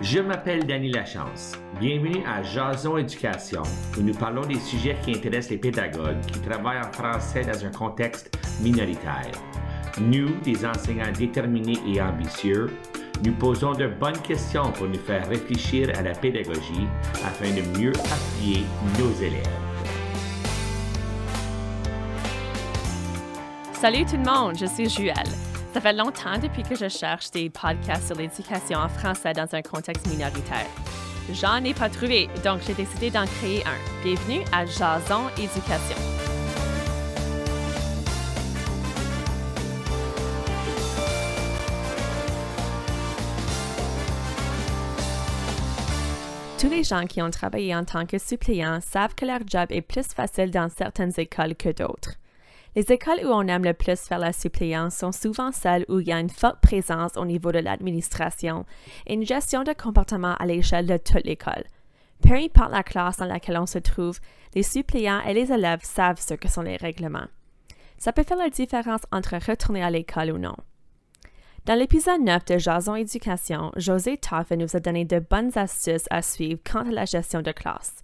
Je m'appelle Danny Lachance. Bienvenue à Jason Éducation, où nous parlons des sujets qui intéressent les pédagogues qui travaillent en français dans un contexte minoritaire. Nous, des enseignants déterminés et ambitieux, nous posons de bonnes questions pour nous faire réfléchir à la pédagogie afin de mieux appuyer nos élèves. Salut tout le monde, je suis Juelle. Ça fait longtemps depuis que je cherche des podcasts sur l'éducation en français dans un contexte minoritaire. J'en ai pas trouvé, donc j'ai décidé d'en créer un. Bienvenue à Jason Éducation. Tous les gens qui ont travaillé en tant que suppléants savent que leur job est plus facile dans certaines écoles que d'autres. Les écoles où on aime le plus faire la suppléance sont souvent celles où il y a une forte présence au niveau de l'administration et une gestion de comportement à l'échelle de toute l'école. Peu importe la classe dans laquelle on se trouve, les suppléants et les élèves savent ce que sont les règlements. Ça peut faire la différence entre retourner à l'école ou non. Dans l'épisode 9 de Jason Éducation, José Toffe nous a donné de bonnes astuces à suivre quant à la gestion de classe.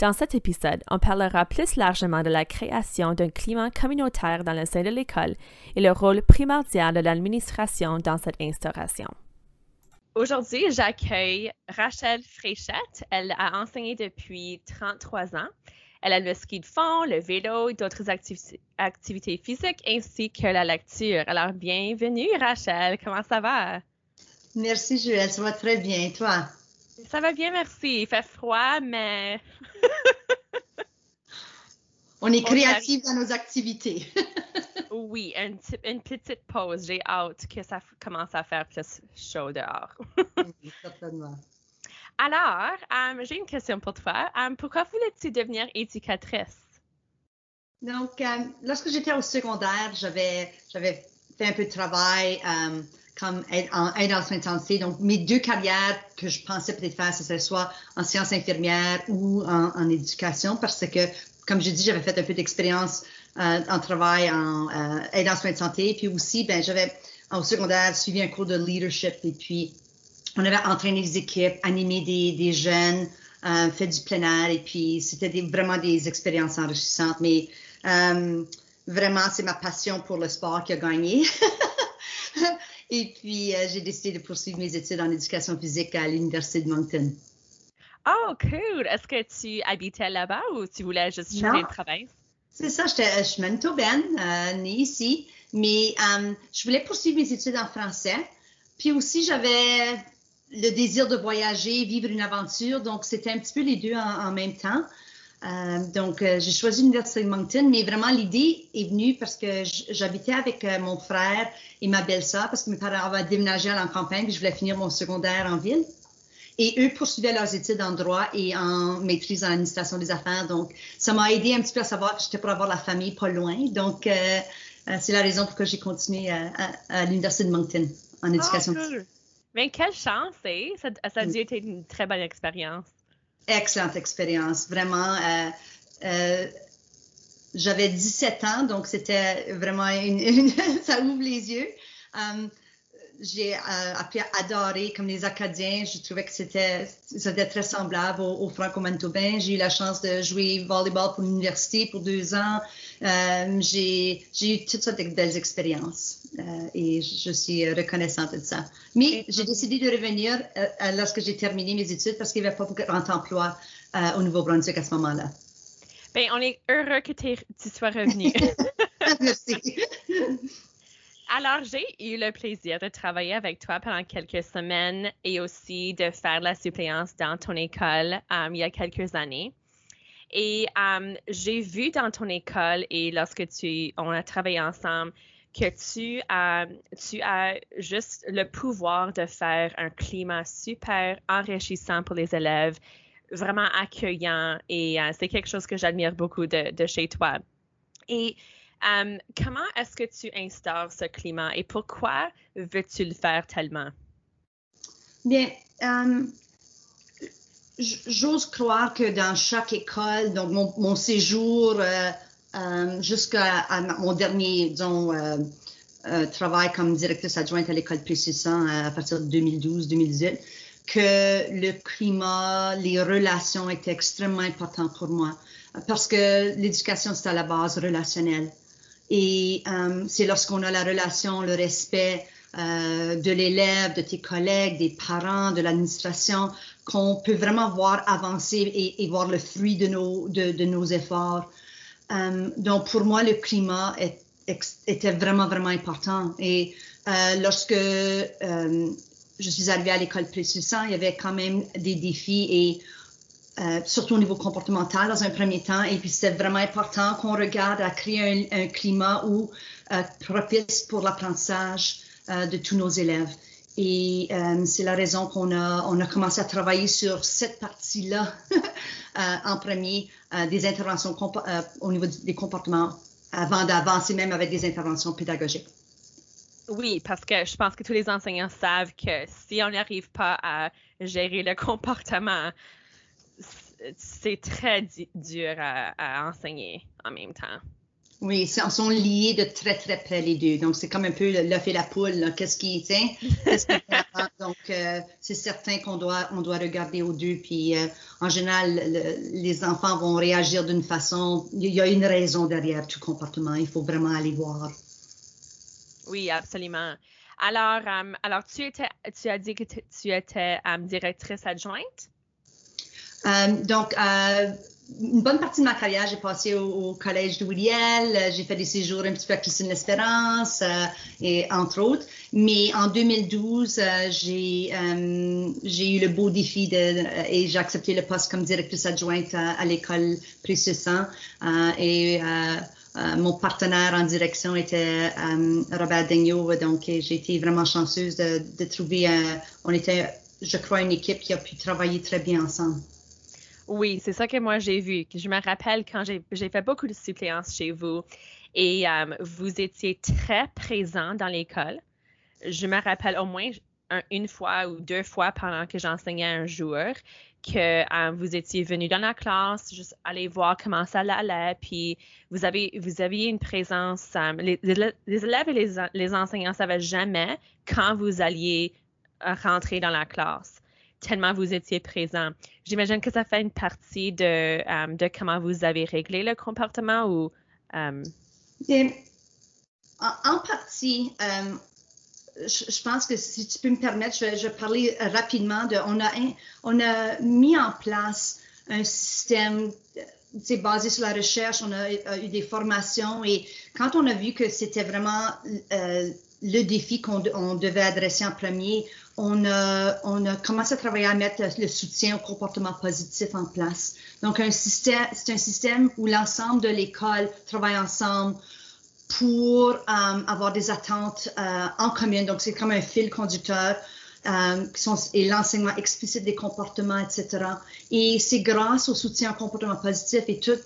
Dans cet épisode, on parlera plus largement de la création d'un climat communautaire dans le sein de l'école et le rôle primordial de l'administration dans cette instauration. Aujourd'hui, j'accueille Rachel Fréchette. Elle a enseigné depuis 33 ans. Elle aime le ski de fond, le vélo et d'autres activités physiques ainsi que la lecture. Alors, bienvenue Rachel, comment ça va? Merci Joël, ça va très bien. Et toi? Ça va bien, merci. Il fait froid, mais. On est créatifs dans nos activités. oui, une, une, petite pause. J'ai hâte que ça commence à faire plus chaud dehors. oui, certainement. Alors, euh, j'ai une question pour toi. Euh, pourquoi voulais-tu devenir éducatrice? Donc, euh, lorsque j'étais au secondaire, j'avais fait un peu de travail comme en de santé. Donc, mes deux carrières que je pensais peut-être faire, ce serait soit en sciences infirmières ou en, éducation, parce que, comme je dis, j'avais fait un peu d'expérience euh, en travail en euh, aide en soins de santé. Puis aussi, ben, j'avais au secondaire suivi un cours de leadership et puis on avait entraîné des équipes, animé des, des jeunes, euh, fait du plein air et puis c'était vraiment des expériences enrichissantes. Mais euh, vraiment, c'est ma passion pour le sport qui a gagné. Et puis, euh, j'ai décidé de poursuivre mes études en éducation physique à l'Université de Moncton. Oh, cool! Est-ce que tu habitais là-bas ou tu voulais juste changer de travail? C'est ça, je suis manitobaine, euh, née ici, mais euh, je voulais poursuivre mes études en français. Puis aussi, j'avais le désir de voyager, vivre une aventure, donc c'était un petit peu les deux en même temps. Euh, donc, euh, j'ai choisi l'Université de Moncton, mais vraiment, l'idée est venue parce que j'habitais avec euh, mon frère et ma belle-sœur parce que mes parents avaient déménagé à la campagne et je voulais finir mon secondaire en ville. Et eux poursuivaient leurs études en droit et en maîtrise en administration des affaires. Donc, ça m'a aidé un petit peu à savoir que j'étais pour avoir la famille pas loin. Donc, c'est la raison pour que j'ai continué à, l'Université de Moncton en éducation. Oh, Mais quelle chance, hein? Ça, ça a dû être une très bonne expérience. Excellente expérience, vraiment. Euh, euh, j'avais 17 ans, donc c'était vraiment une, ça ouvre les yeux. Um, j'ai euh, appris à adorer comme les Acadiens. Je trouvais que c'était, très semblable aux, Franco-Manitobains. J'ai eu la chance de jouer volleyball pour l'université pour deux ans. Euh, j'ai, eu toutes sortes de belles expériences euh, et je suis reconnaissante de ça. Mais j'ai décidé de revenir lorsque j'ai terminé mes études parce qu'il n'y avait pas beaucoup d'emploi au Nouveau-Brunswick à ce moment-là. Bien, on est heureux que tu sois revenu. Merci. Alors, j'ai eu le plaisir de travailler avec toi pendant quelques semaines et aussi de faire la suppléance dans ton école um, il y a quelques années. Et um, j'ai vu dans ton école et lorsque tu, on a travaillé ensemble que tu as, tu as juste le pouvoir de faire un climat super enrichissant pour les élèves, vraiment accueillant et euh, c'est quelque chose que j'admire beaucoup de, chez toi. Um, comment est-ce que tu instaures ce climat et pourquoi veux-tu le faire tellement? Bien, um, j'ose croire que dans chaque école, donc mon, séjour euh, jusqu'à mon dernier, euh, euh, travail comme directrice adjointe à l'école Précissant à partir de 2012-2018, que le climat, les relations étaient extrêmement importantes pour moi parce que l'éducation, c'est à la base relationnelle. Et euh, c'est lorsqu'on a la relation, le respect euh, de l'élève, de tes collègues, des parents, de l'administration, qu'on peut vraiment voir avancer et, voir le fruit de nos, de, nos efforts. Euh, donc, pour moi, le climat était vraiment, vraiment important. Et lorsque je suis arrivée à l'école Précision, il y avait quand même des défis et euh, surtout au niveau comportemental dans un premier temps. Et puis, c'est vraiment important qu'on regarde à créer un, climat où, euh, propice pour l'apprentissage euh, de tous nos élèves. Et c'est la raison qu'on a, on a commencé à travailler sur cette partie-là en premier, des interventions au niveau des comportements, avant d'avancer même avec des interventions pédagogiques. Oui, parce que je pense que tous les enseignants savent que si on n'arrive pas à gérer le comportement, c'est très dur à, à, enseigner en même temps. Oui, ils sont liés de très, très près les deux. Donc, c'est comme un peu l'œuf et la poule. Qu'est-ce qui tient? Qu qui Donc, euh, c'est certain qu'on doit, on doit regarder aux deux. Puis, euh, en général, le, les enfants vont réagir d'une façon. Il y a une raison derrière tout comportement. Il faut vraiment aller voir. Oui, absolument. Alors, um, alors tu, étais, tu as dit que tu étais directrice adjointe? Um, donc, uh, une bonne partie de ma carrière, j'ai passé au, au, collège de Williel, j'ai fait des séjours un petit peu à Christine l'Espérance, euh, et entre autres. Mais en 2012, euh, j'ai euh, j'ai eu le beau défi de, et j'ai accepté le poste comme directrice adjointe à, à l'école Précieux-Sang. et mon partenaire en direction était Robert Daigneault, donc j'ai été vraiment chanceuse de, de trouver, on était, je crois, une équipe qui a pu travailler très bien ensemble. Oui, c'est ça que moi j'ai vu. Je me rappelle quand j'ai fait beaucoup de suppléances chez vous et um, vous étiez très présent dans l'école. Je me rappelle au moins un, une fois ou deux fois pendant que j'enseignais un jour que um, vous étiez venu dans la classe, juste aller voir comment ça allait, puis vous avez vous aviez une présence. Les, les, les, élèves et les, les enseignants ne savaient jamais quand vous alliez rentrer dans la classe tellement vous étiez présent. J'imagine que ça fait une partie de, um, de comment vous avez réglé le comportement ou... Bien, en, partie, um, je, pense que si tu peux me permettre, je vais, parler rapidement de... On a, on a mis en place un système c'est basé sur la recherche, on a, eu des formations et quand on a vu que c'était vraiment euh, le défi qu'on on devait adresser en premier, on a, on a commencé à travailler à mettre le soutien au comportement positif en place. Donc, un système, c'est un système où l'ensemble de l'école travaille ensemble pour um, avoir des attentes uh, en commun. Donc, c'est comme un fil conducteur um, qui sont, et l'enseignement explicite des comportements, etc. Et c'est grâce au soutien au comportement positif et tout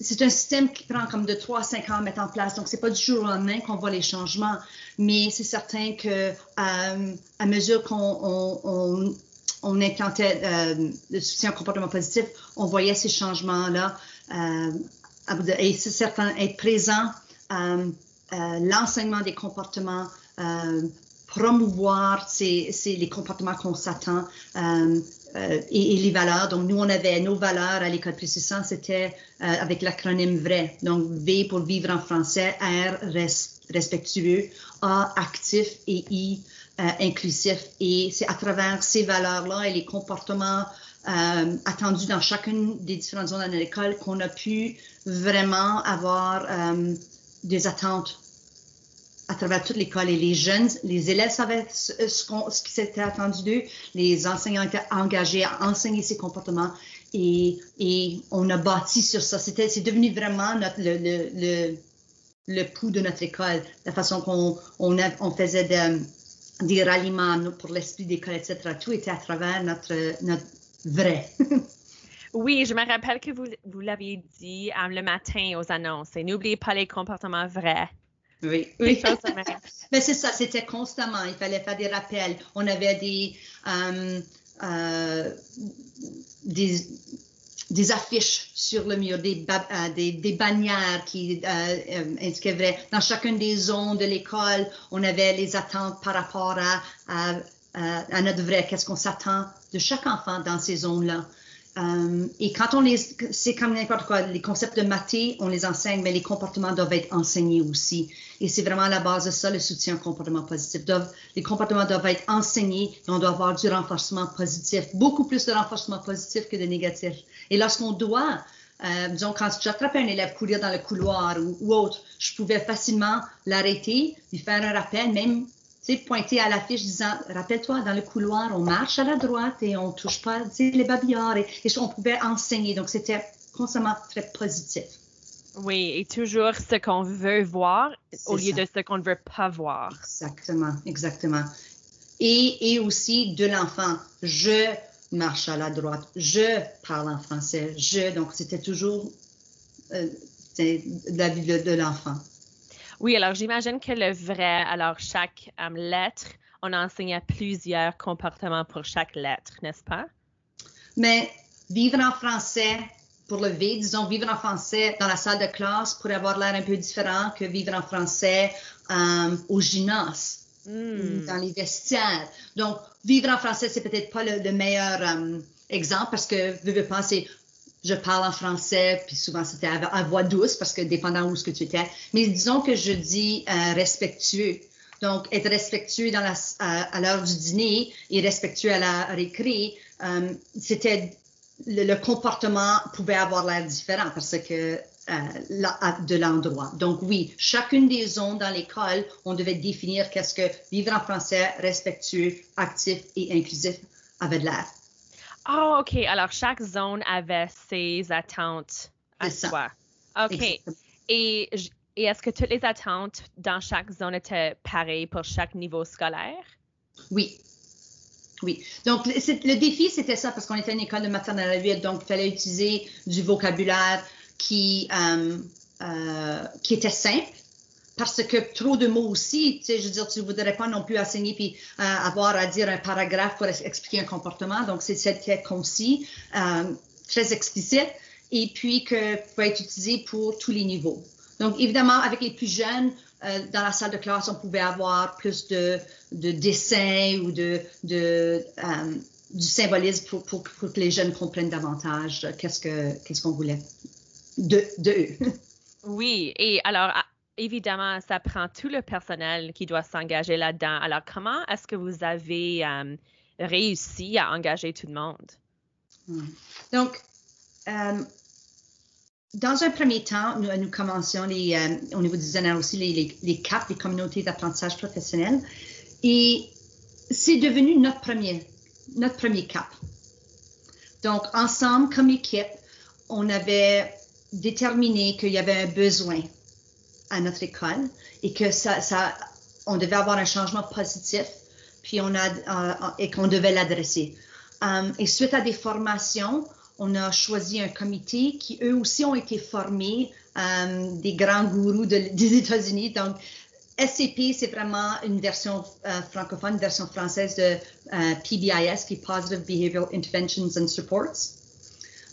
c'est un système qui prend comme de 3 à 5 ans à mettre en place. Donc, c'est pas du jour au lendemain qu'on voit les changements, mais c'est certain que euh, à mesure qu'on on, on, on, implantait euh, le soutien au comportement positif, on voyait ces changements-là. Euh, et c'est certain, être présent, l'enseignement des comportements, promouvoir c'est les comportements qu'on s'attend euh, et, les valeurs. Donc, nous, on avait nos valeurs à l'école précision, c'était euh, avec l'acronyme VRAI. Donc, V pour vivre en français, R, res, respectueux, A, actif et I, euh, inclusif. Et c'est à travers ces valeurs-là et les comportements attendus dans chacune des différentes zones de l'école qu'on a pu vraiment avoir des attentes à travers toute l'école et les jeunes, les élèves savaient ce, ce, qui s'était attendu d'eux, les enseignants étaient engagés à enseigner ces comportements et, on a bâti sur ça. C'était, c'est devenu vraiment le, le, pouls de notre école, la façon qu'on on, faisait de, des ralliements pour l'esprit d'école, etc. Tout était à travers notre, notre vrai. Oui, je me rappelle que vous, vous l'aviez dit um, le matin aux annonces. N'oubliez pas les comportements vrais. Oui, oui. Mais c'est ça, c'était constamment. Il fallait faire des rappels. On avait des, euh, euh, des, des, affiches sur le mur, des, euh, des, des, bannières qui indiquaient Dans chacune des zones de l'école, on avait les attentes par rapport à, à à notre vrai, qu'est-ce qu'on s'attend de chaque enfant dans ces zones-là. Euh, et quand on les, c'est comme n'importe quoi, les concepts de mathé, on les enseigne, mais les comportements doivent être enseignés aussi. Et c'est vraiment à la base de ça, le soutien au comportement positif. les comportements doivent être enseignés et on doit avoir du renforcement positif, beaucoup plus de renforcement positif que de négatif. Et lorsqu'on doit, euh, disons, quand j'attrapais un élève courir dans le couloir ou, ou autre, je pouvais facilement l'arrêter, lui faire un rappel, même sais, pointer à l'affiche disant, rappelle-toi, dans le couloir, on marche à la droite et on touche pas les babillards et, et on pouvait enseigner. Donc, c'était constamment très positif. Oui, et toujours ce qu'on veut voir au lieu de ce qu'on ne veut pas voir. Exactement, exactement. Et, et aussi de l'enfant. Je marche à la droite, je parle en français, je. Donc, c'était toujours euh, la vie de l'enfant. Oui, alors j'imagine que le vrai, alors chaque euh, lettre, on enseigne plusieurs comportements pour chaque lettre, n'est-ce pas? Mais vivre en français, pour le V, disons, vivre en français dans la salle de classe pourrait avoir l'air un peu différent que vivre en français euh, au gymnase, hmm. dans les vestiaires. Donc, vivre en français, c'est peut-être pas le, meilleur euh, exemple parce que, veux, veux pas, c'est je parle en français, puis souvent c'était à, voix douce parce que dépendant où ce que tu étais. Mais disons que je dis euh, respectueux. Donc, être respectueux dans la, à, l'heure du dîner et respectueux à la récré, euh, c'était le, comportement pouvait avoir l'air différent parce que euh, de l'endroit. Donc oui, chacune des zones dans l'école, on devait définir qu'est-ce que vivre en français respectueux, actif et inclusif avait de l'air. Oh, OK. Alors, chaque zone avait ses attentes à soi. OK. Et, et est-ce que toutes les attentes dans chaque zone étaient pareilles pour chaque niveau scolaire? Oui. Oui. Donc, le, le défi, c'était ça, parce qu'on était une école de maternelle à 8, donc il fallait utiliser du vocabulaire qui, euh, euh, qui était simple, parce que trop de mots aussi, tu sais, je veux dire, tu ne voudrais pas non plus enseigner puis euh, avoir à dire un paragraphe pour expliquer un comportement. Donc, c'est très concis, euh, très explicite, et puis que peut être utilisé pour tous les niveaux. Donc, évidemment, avec les plus jeunes, euh, dans la salle de classe, on pouvait avoir plus de, de dessins ou de, du symbolisme pour, que les jeunes comprennent davantage qu'est-ce que qu'est-ce qu'on voulait de eux. Oui, et alors évidemment, ça prend tout le personnel qui doit s'engager là-dedans. Alors, comment est-ce que vous avez euh, réussi à engager tout le monde? Hmm. Donc, euh, dans un premier temps, nous, nous euh, au niveau du ZNR aussi les, les, les CAP, les communautés d'apprentissage professionnel. Et c'est devenu notre premier, notre premier CAP. Donc, ensemble, comme équipe, on avait déterminé qu'il y avait un besoin à notre école et que ça, ça, on devait avoir un changement positif, puis on a, euh, et qu'on devait l'adresser. Um, et suite à des formations, on a choisi un comité qui, eux aussi, ont été formés um, des grands gourous de, des États-Unis. Donc, SCP, c'est vraiment une version euh, francophone, une version française de euh, PBIS, qui est Positive Behavioral Interventions and Supports.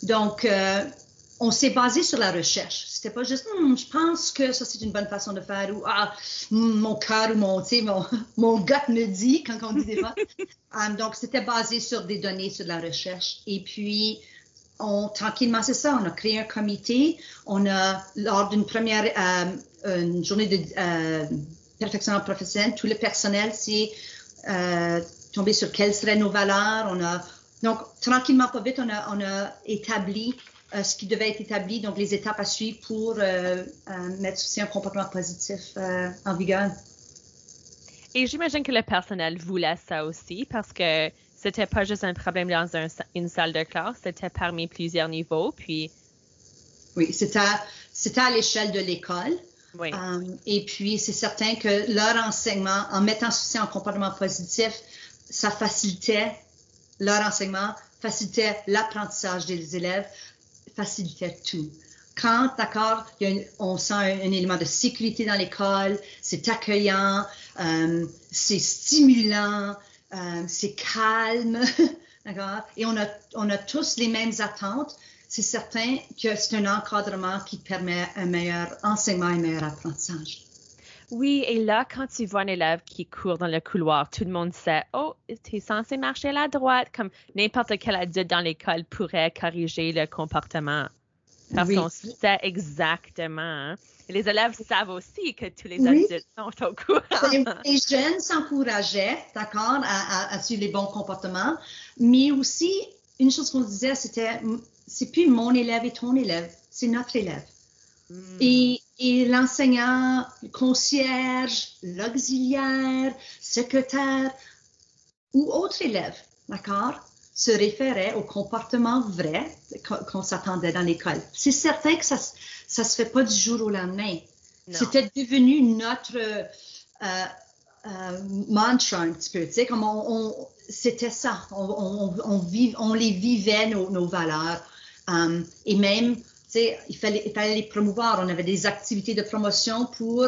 Donc, on s'est basé sur la recherche. C'était pas juste, hmm, je pense que ça c'est une bonne façon de faire ou ah, mon cœur ou mon, mon, mon gut me dit quand on dit des fois. Um, donc c'était basé sur des données, sur la recherche. Et puis on, tranquillement, c'est ça, on a créé un comité. On a, lors d'une première euh, une journée de euh, perfectionnement professionnel, tout le personnel s'est euh, tombé sur quelles seraient nos valeurs. On a, donc, tranquillement, pas vite, on a, on a établi euh, ce qui devait être établi, donc les étapes à suivre pour euh, euh, mettre aussi un comportement positif en vigueur. Et j'imagine que le personnel voulait ça aussi parce que c'était pas juste un problème dans une salle de classe, c'était parmi plusieurs niveaux. Puis... Oui, c'était à, à l'échelle de l'école. Oui. et puis, c'est certain que leur enseignement, en mettant ceci en comportement positif, ça facilitait leur enseignement, facilitait l'apprentissage des élèves, facilitait tout. Quand, d'accord, on sent un, élément de sécurité dans l'école, c'est accueillant, euh, c'est stimulant, euh, c'est calme, d'accord, et on a, on a tous les mêmes attentes, c'est certain que c'est un encadrement qui permet un meilleur enseignement et un meilleur apprentissage. Oui, et là, quand tu vois un élève qui court dans le couloir, tout le monde sait, oh, tu es censé marcher à la droite, comme n'importe quel adulte dans l'école pourrait corriger le comportement. Parce qu'on sait exactement. Hein. les élèves savent aussi que tous les adultes sont au courant. Les jeunes s'encourageaient, d'accord, à, suivre les bons comportements, mais aussi, une chose qu'on disait, c'était, c'est plus mon élève et ton élève, c'est notre élève. Hmm. Et, et l'enseignant, le concierge, l'auxiliaire, secrétaire ou autre élève, d'accord, se référait au comportement vrai qu'on s'attendait dans l'école. C'est certain que ça ne se fait pas du jour au lendemain. C'était devenu notre euh, euh, mantra un petit peu, tu sais, comme on, c'était ça, on, on, on, les vivait, nos, nos valeurs. Um, et même, il fallait, il les promouvoir. On avait des activités de promotion pour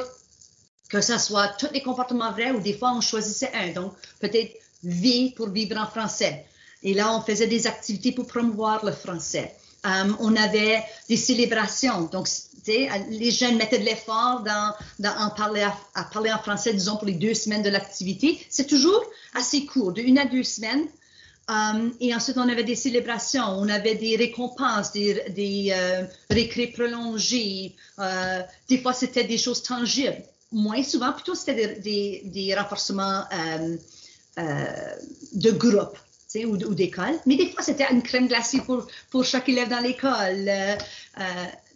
que ce soit tous les comportements vrais ou des fois on choisissait un. Donc, peut-être vie pour vivre en français et là, on faisait des activités pour promouvoir le français. Um, on avait des célébrations. Donc, les jeunes mettaient de l'effort dans parler à, parler en français, disons, pour les deux semaines de l'activité. C'est toujours assez court, de une à deux semaines. Et ensuite, on avait des célébrations, on avait des récompenses, des, des euh, récrés prolongés. Euh, des fois, c'était des choses tangibles. Moins souvent, plutôt, c'était des, des, renforcements euh, de groupe ou, ou d'école. Mais des fois, c'était une crème glacée pour, pour chaque élève dans l'école. Euh, euh,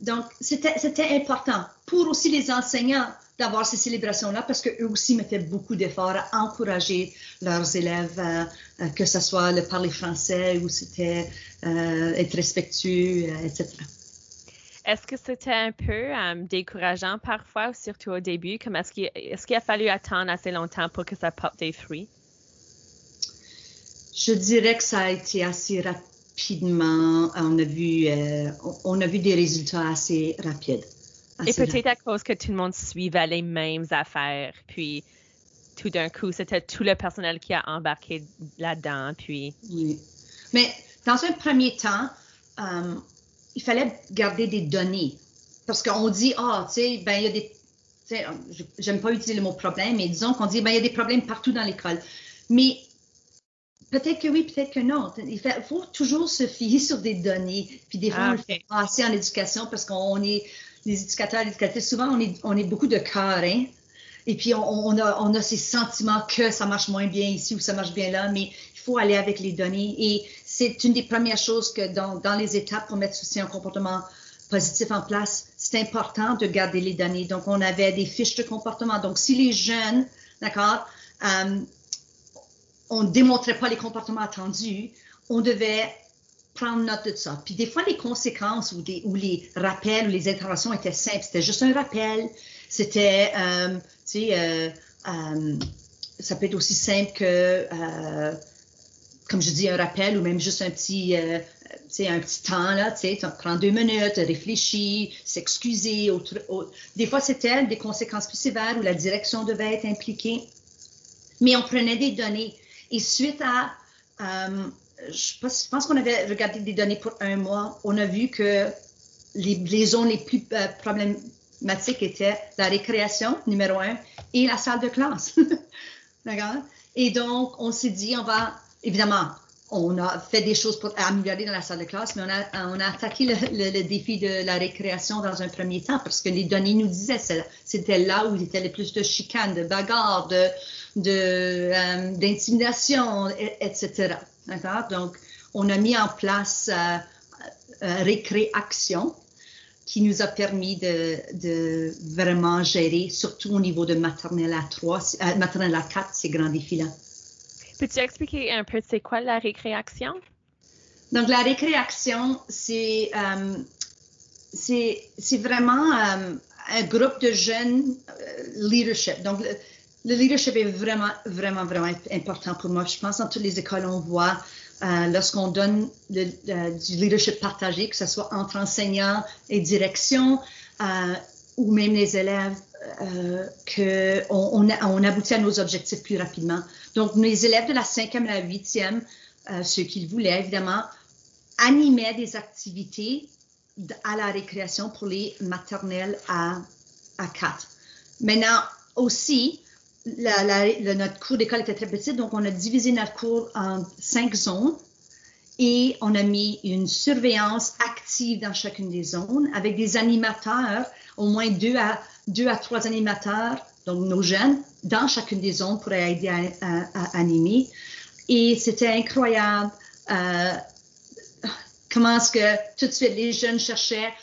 donc, c'était important pour aussi les enseignants d'avoir ces célébrations-là parce qu'eux aussi mettaient beaucoup d'efforts à encourager leurs élèves, euh, que ce soit le parler français ou c'était être respectueux, etc. Est-ce que c'était un peu décourageant parfois, surtout au début? Comme est-ce qu'il est qu'il a fallu attendre assez longtemps pour que ça porte des fruits? Je dirais que ça a été assez rapidement. On a vu, euh, on a vu des résultats assez rapides. Et peut-être à cause que tout le monde suivait les mêmes affaires, puis tout d'un coup, c'était tout le personnel qui a embarqué là-dedans, puis. Oui. Mais dans un premier temps, euh, il fallait garder des données. Parce qu'on dit, ah, tu sais, ben, il y a des. J'aime pas utiliser le mot problème, mais disons qu'on dit, ben, il y a des problèmes partout dans l'école. Mais Peut-être que oui, peut-être que non. Il faut toujours se fier sur des données. Puis des fois, on le fait pas assez en éducation parce qu'on est, les éducateurs, les éducatrices, souvent, on est, beaucoup de cœur, hein? Et puis, on, a, ces sentiments que ça marche moins bien ici ou ça marche bien là, mais il faut aller avec les données. Et c'est une des premières choses que dans, dans les étapes pour mettre aussi un comportement positif en place, c'est important de garder les données. Donc, on avait des fiches de comportement. Donc, si les jeunes, d'accord, euh, on ne démontrait pas les comportements attendus, on devait prendre note de ça. Puis des fois, les conséquences ou, des, ou les rappels ou les interventions étaient simples. C'était juste un rappel. C'était, euh, tu sais, euh, euh, ça peut être aussi simple que, comme je dis, un rappel ou même juste un petit, sais, un petit temps, là, tu sais, prends deux minutes, réfléchir, s'excuser. Des fois, c'était des conséquences plus sévères où la direction devait être impliquée. Mais on prenait des données. Et suite à, euh, je pense, qu'on avait regardé des données pour un mois, on a vu que les, zones les plus euh, problématiques étaient la récréation, numéro un, et la salle de classe. D'accord? Et donc, on s'est dit, on va, évidemment, on a fait des choses pour améliorer dans la salle de classe, mais on a, on a attaqué le, défi de la récréation dans un premier temps parce que les données nous disaient que c'était là où il y avait le plus de chicanes, de bagarres, de, euh, d'intimidation, etc. D'accord? Donc, on a mis en place euh, euh, Récréaction qui nous a permis de, de, vraiment gérer, surtout au niveau de maternelle à 3, euh, maternelle à 4, ces grands défis-là. Peux-tu expliquer un peu c'est quoi la récréation? Donc, la récréation, c'est euh, c'est vraiment un groupe de jeunes leadership. Donc, le leadership est vraiment, vraiment, vraiment important pour moi. Je pense dans toutes les écoles, on voit euh, lorsqu'on donne du leadership partagé, que ce soit entre enseignants et direction euh, ou même les élèves, euh, qu'on on, aboutit à nos objectifs plus rapidement. Donc, les élèves de la cinquième à la huitième, ceux qu'ils voulaient, évidemment, animaient des activités à la récréation pour les maternelles à, à 4. Maintenant, aussi, notre cours d'école était très petit, donc on a divisé notre cours en cinq zones et on a mis une surveillance active dans chacune des zones avec des animateurs, au moins deux à, deux à trois animateurs, donc nos jeunes, dans chacune des zones pour aider à, animer. Et c'était incroyable euh, comment est-ce que tout de suite les jeunes cherchaient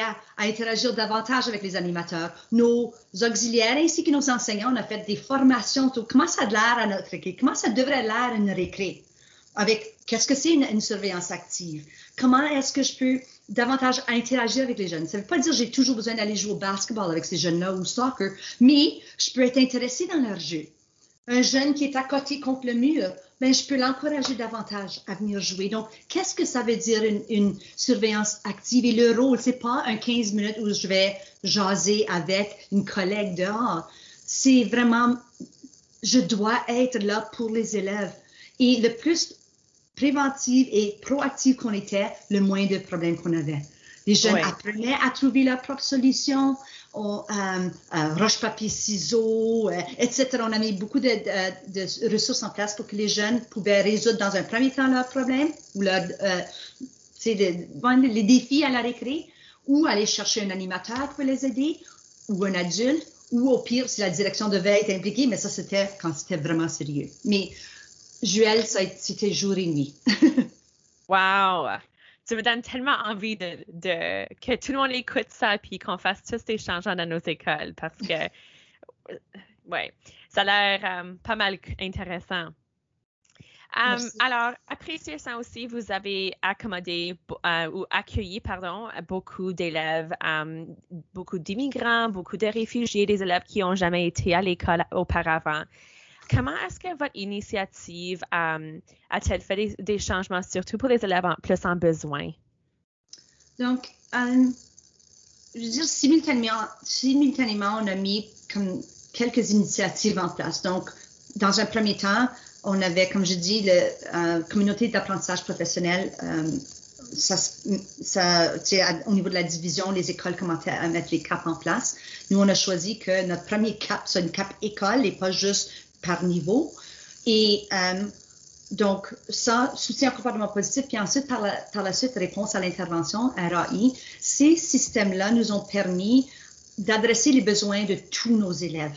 à, interagir davantage avec les animateurs. Nos auxiliaires ainsi que nos enseignants, on a fait des formations sur comment ça a l'air à notre équipe, comment ça devrait l'air une récré, avec qu'est-ce que c'est une, surveillance active, comment est-ce que je peux davantage interagir avec les jeunes? Ça ne veut pas dire que j'ai toujours besoin d'aller jouer au basketball avec ces jeunes-là ou au soccer, mais je peux être intéressée dans leur jeu. Un jeune qui est à côté contre le mur, ben, je peux l'encourager davantage à venir jouer. Donc, qu'est-ce que ça veut dire une, surveillance active? Et le rôle, c'est pas un 15 minutes où je vais jaser avec une collègue dehors. C'est vraiment, je dois être là pour les élèves. Et le plus préventif et proactif qu'on était, le moins de problèmes qu'on avait. Les jeunes apprenaient à trouver leur propre solution on, euh, euh, roche-papier-ciseaux, euh, etc. On a mis beaucoup de, ressources en place pour que les jeunes pouvaient résoudre dans un premier temps leurs problèmes ou leur, les défis à la récré ou aller chercher un animateur pour les aider ou un adulte ou au pire si la direction devait être impliquée, mais ça c'était quand c'était vraiment sérieux. Mais Joël, c'était jour et nuit. wow! Ça me donne tellement envie de, que tout le monde écoute ça puis qu'on fasse tous des changements dans nos écoles parce que, ouais, ça a l'air euh, pas mal intéressant. Um, alors, après ça aussi, vous avez accommodé euh, ou accueilli, pardon, beaucoup d'élèves, um, beaucoup d'immigrants, beaucoup de réfugiés, des élèves qui n'ont jamais été à l'école auparavant. Comment est-ce que votre initiative euh, a-t-elle fait des, changements, surtout pour les élèves en, plus en besoin? Donc, euh, je veux dire, simultanément, simultanément, on a mis quelques initiatives en place. Donc, dans un premier temps, on avait, comme je dis, la euh, communauté d'apprentissage professionnel. ça, ça, au niveau de la division, les écoles commençaient à mettre les caps en place. Nous, on a choisi que notre premier cap soit une cap école et pas juste par niveau. Et euh, donc, ça, soutien comportement positif, puis ensuite, par la, la suite, réponse à l'intervention RAI. Ces systèmes-là nous ont permis d'adresser les besoins de tous nos élèves.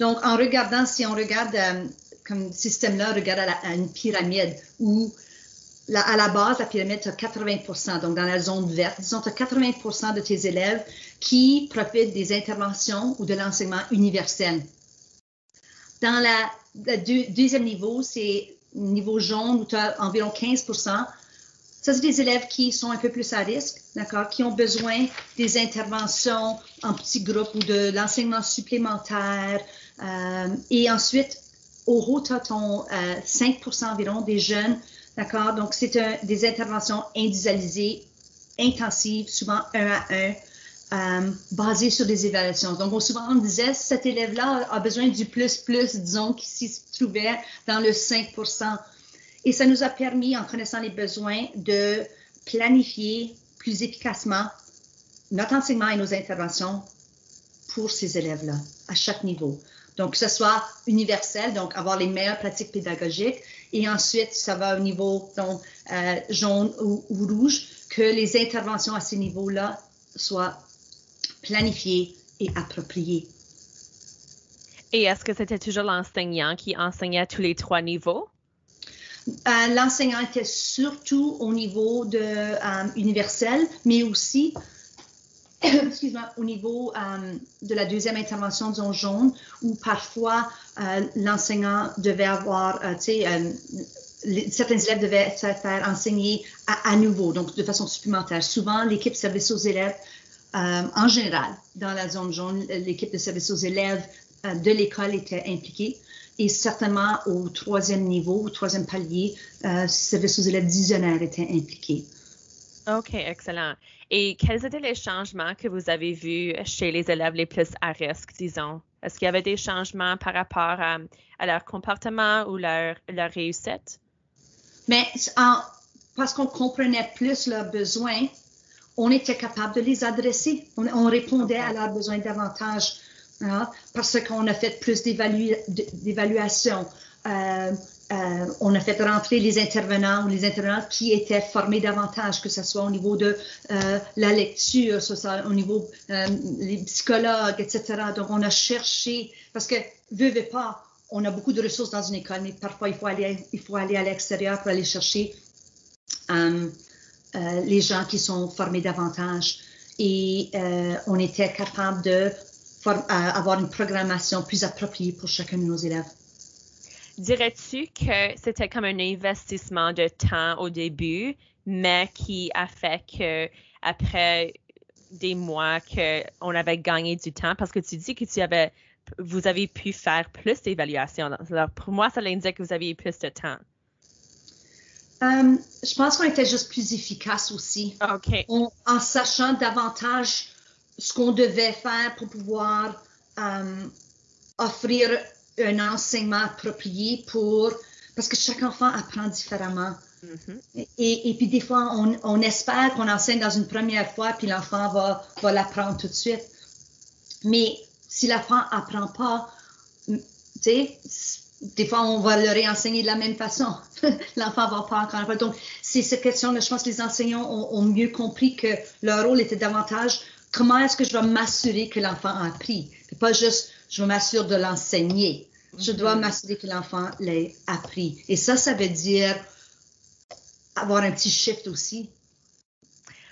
Donc, en regardant, si on regarde euh, comme système-là, regarde à, une pyramide où à la base, la pyramide, tu as 80% donc dans la zone verte, disons, tu as 80% de tes élèves qui profitent des interventions ou de l'enseignement universel. Dans la, le deuxième niveau, c'est niveau jaune où tu as environ 15% Ça, c'est des élèves qui sont un peu plus à risque, d'accord, qui ont besoin des interventions en petits groupes ou de l'enseignement supplémentaire. Euh, et ensuite, au haut, tu as ton 5% euh, environ des jeunes, d'accord. Donc, c'est des interventions individualisées, intensives, souvent un à un, euh, basé sur des évaluations. Donc, souvent, on disait, cet élève-là a besoin du plus-plus, disons, qui s'y trouvait dans le 5% Et ça nous a permis, en connaissant les besoins, de planifier plus efficacement notre enseignement et nos interventions pour ces élèves-là, à chaque niveau. Donc, que ce soit universel, donc avoir les meilleures pratiques pédagogiques, et ensuite, ça va au niveau donc, euh, jaune ou, ou rouge, que les interventions à ces niveaux-là soient planifié et approprié. Et est-ce que c'était toujours l'enseignant qui enseignait à tous les trois niveaux? Euh, l'enseignant était surtout au niveau de, euh, universel, mais aussi au niveau euh, de la deuxième intervention zone jaune, où parfois l'enseignant devait avoir, tu sais, certains élèves devaient se faire enseigner à, à, nouveau, donc de façon supplémentaire. Souvent, l'équipe service aux élèves euh, en général, dans la zone jaune, l'équipe de service aux élèves euh, de l'école était impliquée et certainement au troisième niveau, au troisième palier, euh, service aux élèves visionnaires était impliqué. OK, excellent. Et quels étaient les changements que vous avez vus chez les élèves les plus à risque, disons? Est-ce qu'il y avait des changements par rapport à, leur comportement ou leur, leur réussite? Mais parce qu'on comprenait plus leurs besoins, on était capable de les adresser. On, répondait à leurs besoins davantage. hein, parce qu'on a fait plus d'évaluation. Euh, euh, on a fait rentrer les intervenants ou les intervenants qui étaient formés davantage, que ce soit au niveau de euh, la lecture, au niveau des psychologues, etc. Donc, on a cherché, parce que, veux, veux pas, on a beaucoup de ressources dans une école, mais parfois, il faut aller, il faut aller à l'extérieur pour aller chercher les gens qui sont formés davantage. Et on était capable de avoir une programmation plus appropriée pour chacun de nos élèves. Dirais-tu que c'était comme un investissement de temps au début, mais qui a fait que après des mois qu'on avait gagné du temps? Parce que tu dis que tu avais vous avez pu faire plus d'évaluations. pour moi, ça indique que vous aviez plus de temps. Euh, je pense qu'on était juste plus efficace aussi. OK. en sachant davantage ce qu'on devait faire pour pouvoir euh, offrir un enseignement approprié pour, parce que chaque enfant apprend différemment. Mm-hmm. et, et, puis des fois, on, on espère qu'on enseigne dans une première fois, puis l'enfant va, va l'apprendre tout de suite. Mais si l'enfant apprend pas, tu sais, des fois, on va le réenseigner de la même façon. L'enfant va pas encore. Donc, c'est cette question-là. Je pense que les enseignants ont, ont, mieux compris que leur rôle était davantage comment est-ce que je vais m'assurer que l'enfant a appris? pas juste, je vais m'assurer de l'enseigner. Je dois mhm. m'assurer que l'enfant l'ait appris. Et ça, ça veut dire avoir un petit shift aussi.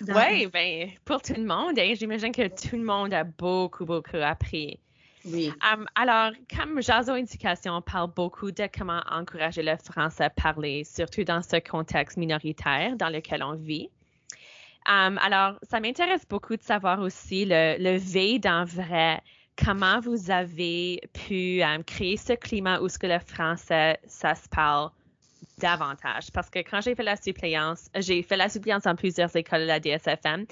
Oui, ben, pour tout le monde, hein, j'imagine que tout le monde a beaucoup, beaucoup appris. Oui. Um, alors, comme Jazo Éducation parle beaucoup de comment encourager le français à parler, surtout dans ce contexte minoritaire dans lequel on vit, alors, ça m'intéresse beaucoup de savoir aussi le, le V dans vrai. Comment vous avez pu créer ce climat où ce que le français, ça se parle davantage? Parce que quand j'ai fait la suppléance, j'ai fait la suppléance dans plusieurs écoles de la DSFM.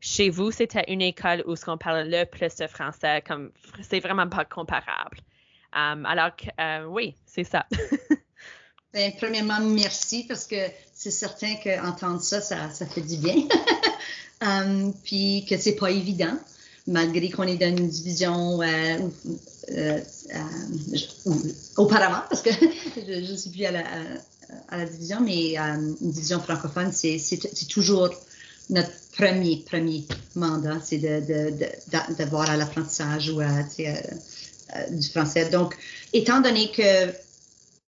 Chez vous, c'était une école où ce qu'on parle le plus de français, comme c'est vraiment pas comparable. Alors que, euh, oui, c'est ça. Ben, premièrement, merci parce que c'est certain qu'entendre ça, ça, ça, fait du bien. puis que c'est pas évident, malgré qu'on est dans une division euh, euh, auparavant, parce que je ne suis plus à, la division, mais une division francophone, c'est toujours notre premier, premier mandat, c'est d'avoir de, de, à l'apprentissage ou à, du français. Donc, étant donné que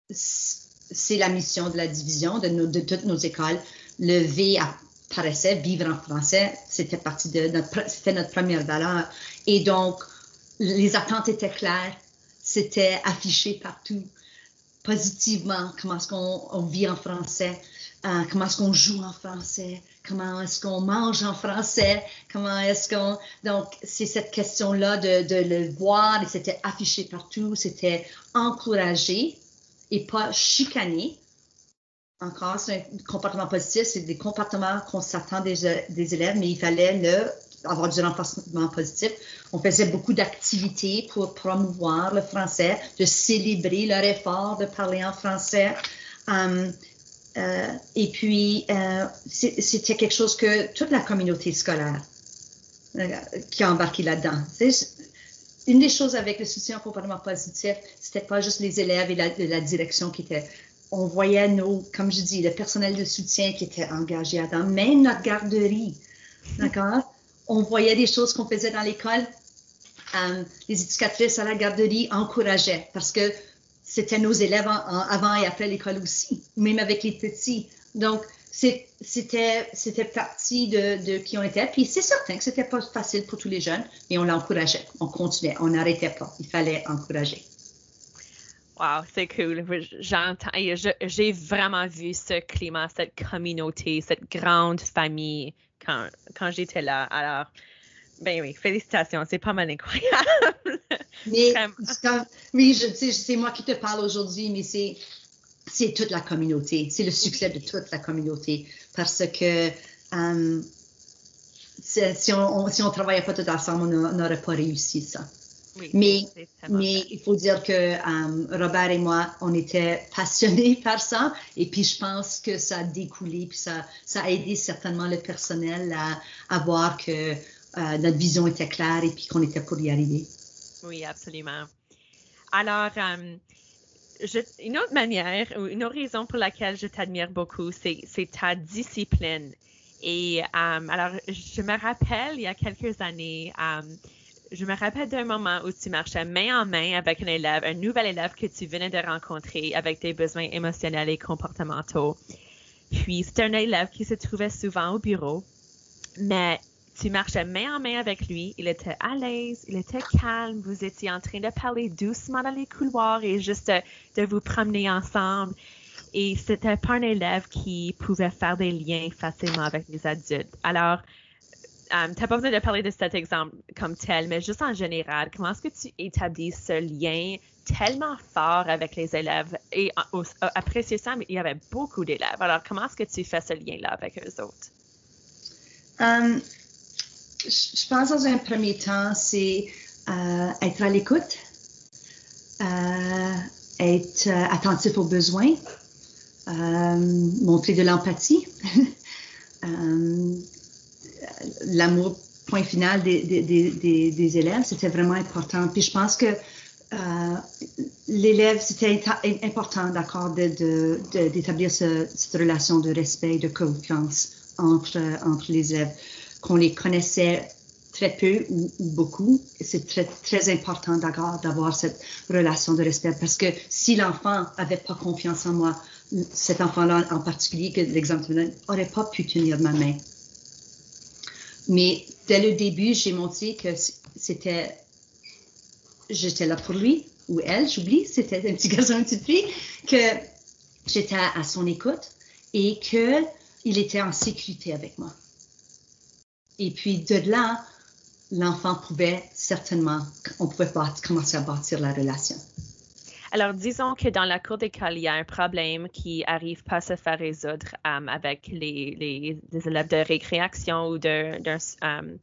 c'est la mission de la division de, de toutes nos écoles. Le V apparaissait, vivre en français, c'était partie de notre, c'était notre première valeur. Et donc, les attentes étaient claires, c'était affiché partout, positivement, comment est-ce qu'on vit en français, euh, comment est-ce qu'on joue en français, comment est-ce qu'on mange en français, comment est-ce qu'on... Donc, c'est cette question-là de, le voir, et c'était affiché partout, c'était encouragé et pas chicaner. Encore, c'est un comportement positif, c'est des comportements qu'on s'attend des, des, élèves, mais il fallait le, avoir du renforcement positif. On faisait beaucoup d'activités pour promouvoir le français, de célébrer leur effort de parler en français. Um, euh, et puis, euh, c'était quelque chose que toute la communauté scolaire euh, qui a embarqué là-dedans une des choses avec le soutien au comportement positif, c'était pas juste les élèves et la, direction qui étaient. On voyait nos, comme je dis, le personnel de soutien qui était engagé là-dedans, même notre garderie. D'accord? On voyait des choses qu'on faisait dans l'école. Euh, les éducatrices à la garderie encourageaient parce que c'était nos élèves avant et après l'école aussi, même avec les petits. Donc, c'était partie de, de, qui on était. Puis c'est certain que c'était pas facile pour tous les jeunes, mais on l'encourageait, on continuait, on n'arrêtait pas. Il fallait encourager. Wow, c'est cool. J'entends, j'ai vraiment vu ce climat, cette communauté, cette grande famille quand, quand j'étais là. Alors, ben oui, félicitations, c'est pas mal incroyable. Mais, oui, c'est moi qui te parle aujourd'hui, mais c'est c'est toute la communauté, c'est le succès de toute la communauté parce que um, si on si on travaillait pas tout ensemble, on n'aurait pas réussi ça. Mais, mais il faut dire que um, Robert et moi, on était passionnés par ça et puis je pense que ça a découlé puis ça, ça a aidé certainement le personnel à, à voir que euh, notre vision était claire et puis qu'on était pour y arriver. Oui, absolument. Alors, une autre manière ou une autre raison pour laquelle je t'admire beaucoup, c'est ta discipline. Et alors, je me rappelle il y a quelques années, je me rappelle d'un moment où tu marchais main en main avec un élève, un nouvel élève que tu venais de rencontrer avec des besoins émotionnels et comportementaux. Puis, c'était un élève qui se trouvait souvent au bureau, mais tu marchais main en main avec lui, il était à l'aise, il était calme, vous étiez en train de parler doucement dans les couloirs et juste de, vous promener ensemble. Et c'était pas un élève qui pouvait faire des liens facilement avec les adultes. Alors, um, tu n'as pas besoin de parler de cet exemple comme tel, mais juste en général, comment est-ce que tu établis ce lien tellement fort avec les élèves? Et après ça, il y avait beaucoup d'élèves. Alors, comment est-ce que tu fais ce lien-là avec eux autres? Um, je pense dans un premier temps, c'est euh, être à l'écoute, euh, être euh, attentif aux besoins, montrer de l'empathie, l'amour, point final des, élèves, c'était vraiment important. Puis je pense que l'élève, c'était important, d'accord, d'établir de, cette relation de respect, de confiance entre, entre les élèves qu'on les connaissait très peu ou, beaucoup. C'est très, très important d'avoir cette relation de respect parce que si l'enfant avait pas confiance en moi, cet enfant-là en particulier, que l'exemple n'aurait pas pu tenir ma main. Mais dès le début, j'ai montré que c'était, j'étais là pour lui ou elle, j'oublie, c'était un petit garçon, une petite fille, que j'étais à, son écoute et que il était en sécurité avec moi. Et puis de là, l'enfant pouvait certainement, on pouvait commencer à bâtir la relation. Alors, disons que dans la cour d'école, il y a un problème qui arrive pas à se faire résoudre um, avec les, élèves de récréation ou d'un um,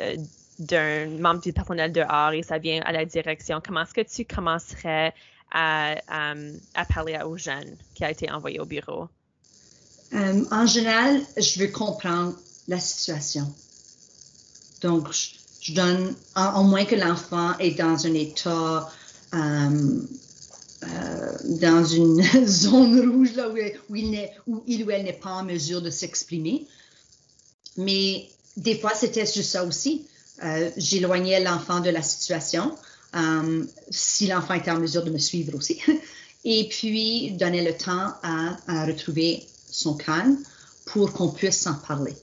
euh, d'un membre du personnel dehors et ça vient à la direction. Comment est-ce que tu commencerais à, à parler aux jeunes qui a été envoyé au bureau? en général, je veux comprendre la situation. Donc, je, donne, au moins que l'enfant est dans un état, euh, euh, dans une zone rouge là où, il, ou elle n'est pas en mesure de s'exprimer. Mais des fois, c'était juste ça aussi. Euh, j'éloignais l'enfant de la situation, si l'enfant était en mesure de me suivre aussi. Et puis, donnais le temps à retrouver son calme pour qu'on puisse s'en parler.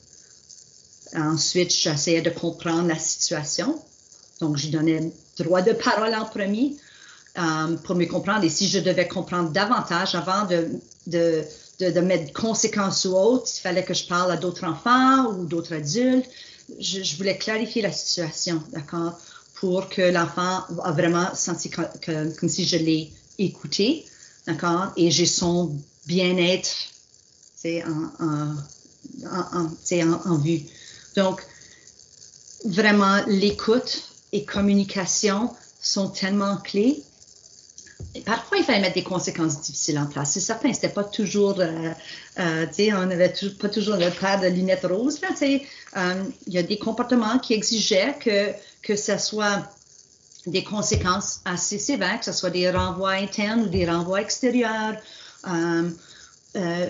Ensuite, j'essayais de comprendre la situation. Donc, je donnais droit de parole en premier euh, pour me comprendre. Et si je devais comprendre davantage avant de, de, de, mettre conséquences ou autres, il fallait que je parle à d'autres enfants ou d'autres adultes. Je, voulais clarifier la situation, d'accord, pour que l'enfant a vraiment senti comme si je l'ai écouté, d'accord, et j'ai son bien-être, c'est en, en, en, en, vue. Donc, vraiment, l'écoute et communication sont tellement clés. Parfois, il fallait mettre des conséquences difficiles en place. C'est certain, c'était pas toujours, euh, euh, tu on n'avait pas toujours le paire de lunettes roses. Là, euh, il y a des comportements qui exigeaient que, que ce soit des conséquences assez sévères, que ce soit des renvois internes ou des renvois extérieurs.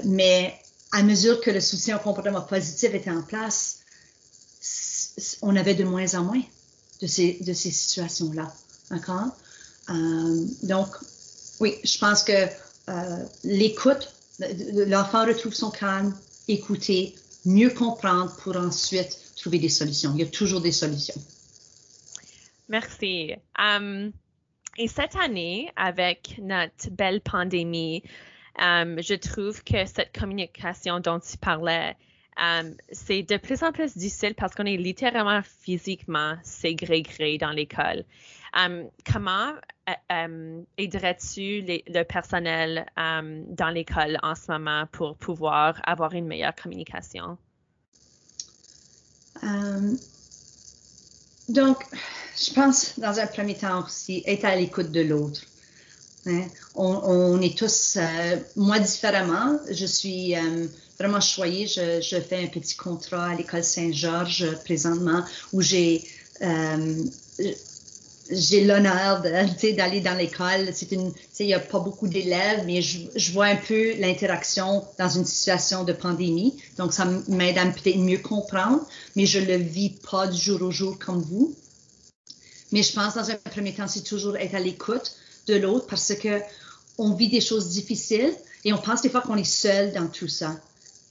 mais à mesure que le soutien au comportement positif était en place, on avait de moins en moins de ces, de ces situations-là. D'accord? Donc, oui, je pense que euh, l'écoute, l'enfant retrouve son calme, écouter, mieux comprendre pour ensuite trouver des solutions. Il y a toujours des solutions. Merci. Um, et cette année, avec notre belle pandémie, um, je trouve que cette communication dont tu parlais Um, c'est de plus en plus difficile parce qu'on est littéralement physiquement ségrégué dans l'école. Comment euh, aiderais-tu le personnel dans l'école en ce moment pour pouvoir avoir une meilleure communication? donc, je pense dans un premier temps aussi être à l'écoute de l'autre. Hein. On, est tous, euh, moi différemment, je suis vraiment choyée. Je, fais un petit contrat à l'école Saint-Georges présentement où j'ai euh, j'ai l'honneur d'aller dans l'école. C'est une, il n'y a pas beaucoup d'élèves, mais je, je, vois un peu l'interaction dans une situation de pandémie. Donc, ça m'aide à peut-être mieux comprendre, mais je le vis pas du jour au jour comme vous. Mais je pense, dans un premier temps, c'est toujours être à l'écoute de l'autre parce que on vit des choses difficiles et on pense des fois qu'on est seul dans tout ça.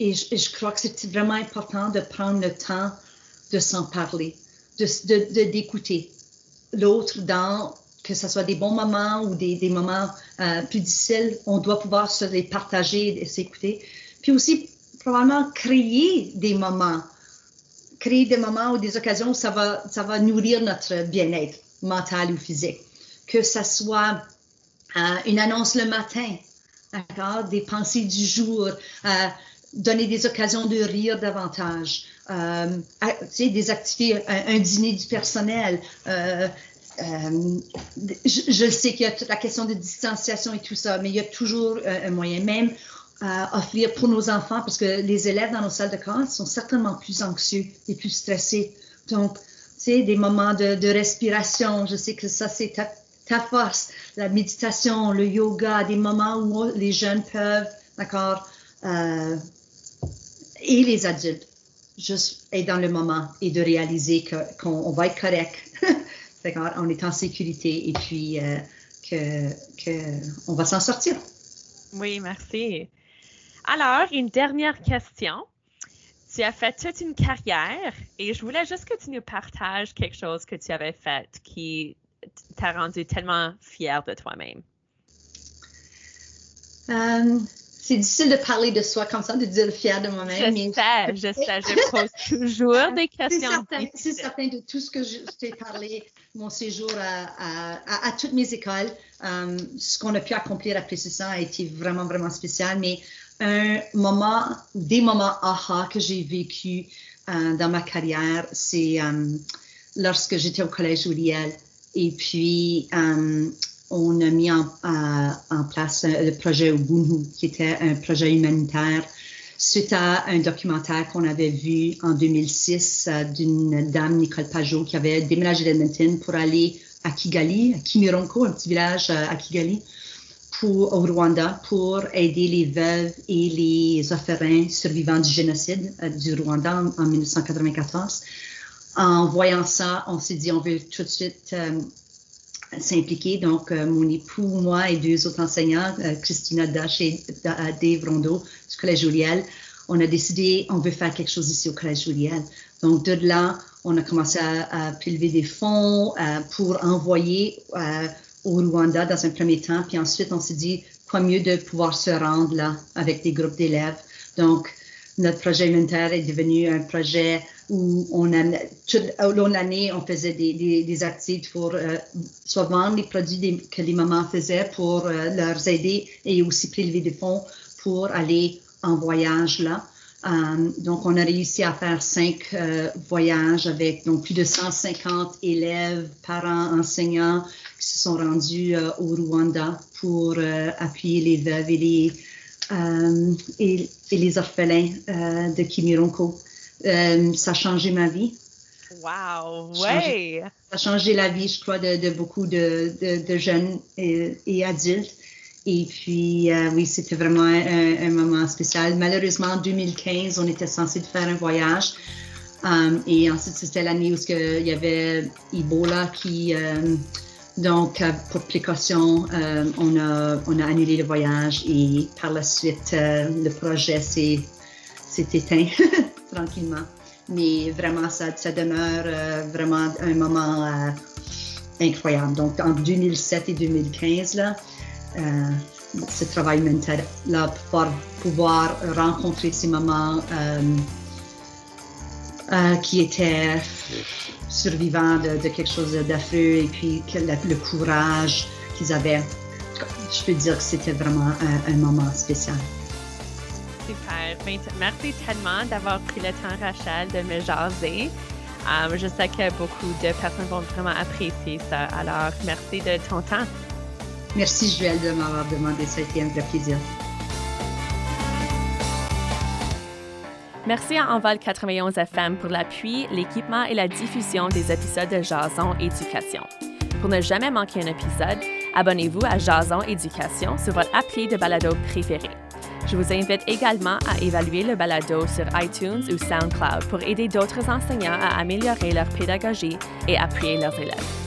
Et je, je crois que c'est vraiment important de prendre le temps de s'en parler, de d'écouter l'autre dans que ce soit des bons moments ou des, moments euh, plus difficiles, on doit pouvoir se les partager et s'écouter. Puis aussi, probablement, créer des moments, créer des moments ou des occasions où ça va, nourrir notre bien-être mental ou physique. Que ce soit euh, une annonce le matin, des pensées du jour, euh, donner des occasions de rire davantage, euh, des activités, un, dîner du personnel. Euh, euh, je, sais qu'il y a toute la question de distanciation et tout ça, mais il y a toujours un, moyen même à offrir pour nos enfants, parce que les élèves dans nos salles de classe sont certainement plus anxieux et plus stressés. Donc, tu des moments de, respiration, je sais que ça, c'est ta, ta, force. La méditation, le yoga, des moments où les jeunes peuvent, d'accord, et les adultes juste être dans le moment et de réaliser qu'on va être correct, on est en sécurité et puis euh, que, on va s'en sortir. Oui, merci. Alors, une dernière question. Tu as fait toute une carrière et je voulais juste que tu nous partages quelque chose que tu avais fait qui t'a rendu tellement fier de toi-même. Euh, c'est difficile de parler de soi comme ça, de dire fier de moi-même. Je sais, je sais, je pose toujours des questions. C'est certain, de tout ce que je t'ai parlé, mon séjour à, à, à, toutes mes écoles, euh, ce qu'on a pu accomplir après ça a été vraiment, vraiment spécial. Mais un moment, des moments aha que j'ai vécu euh, dans ma carrière, c'est euh, lorsque j'étais au collège Uriel. Et puis, on a mis en, place le projet Ubuntu, qui était un projet humanitaire suite à un documentaire qu'on avait vu en 2006 euh, d'une dame, Nicole Pajot, qui avait déménagé d'Edmonton pour aller à Kigali, à Kimironko, un petit village euh, à Kigali, pour, au Rwanda, pour aider les veuves et les orphelins survivants du génocide euh, du Rwanda en, 1994. En voyant ça, on s'est dit, on veut tout de suite s'impliquer. Donc, euh, mon époux, moi et deux autres enseignants, euh, Christina Dash et Dave Rondeau du Collège Juliel, on a décidé, on veut faire quelque chose ici au Collège Juliel. Donc, de là, on a commencé à, à prélever des fonds euh, pour envoyer au Rwanda dans un premier temps. Puis ensuite, on s'est dit, quoi mieux de pouvoir se rendre là avec des groupes d'élèves. Donc, notre projet humanitaire est devenu un projet où on a, toute, l'année, on faisait des, des, activités pour euh, soit vendre les produits que les mamans faisaient pour euh, leur aider et aussi prélever des fonds pour aller en voyage là. Euh, donc, on a réussi à faire cinq voyages avec donc plus de 150 élèves, parents, enseignants qui se sont rendus au Rwanda pour appuyer les veuves et les, et, les orphelins de Kimironko. Euh, ça a changé ma vie. Wow, ouais. Ça a changé la vie, je crois, de, beaucoup de, de, jeunes et, adultes. Et puis, euh, oui, c'était vraiment un, moment spécial. Malheureusement, en 2015, on était censé faire un voyage. Um, et ensuite, c'était l'année où il y avait Ebola qui, donc, pour précaution, on, a, on a annulé le voyage et par la suite, le projet s'est éteint. tranquillement. Mais vraiment, ça, ça demeure euh, vraiment un moment euh, incroyable. Donc, en 2007 et 2015, là, euh, ce travail mental, là, pour pouvoir rencontrer ces moments qui étaient survivants de, quelque chose d'affreux et puis le, courage qu'ils avaient. Je peux dire que c'était vraiment un moment spécial. Super. Ben, merci tellement d'avoir pris le temps, Rachel, de me jaser. Um, je sais que beaucoup de personnes vont vraiment apprécier ça. Alors, merci de ton temps. Merci, Joël, de m'avoir demandé. Ça a été un vrai plaisir. Merci à Envol 91 FM pour l'appui, l'équipement et la diffusion des épisodes de Jason Éducation. Pour ne jamais manquer un épisode, abonnez-vous à Jason Éducation sur votre appli de balado préféré. Je vous invite également à évaluer le balado sur iTunes ou SoundCloud pour aider d'autres enseignants à améliorer leur pédagogie et appuyer leurs élèves.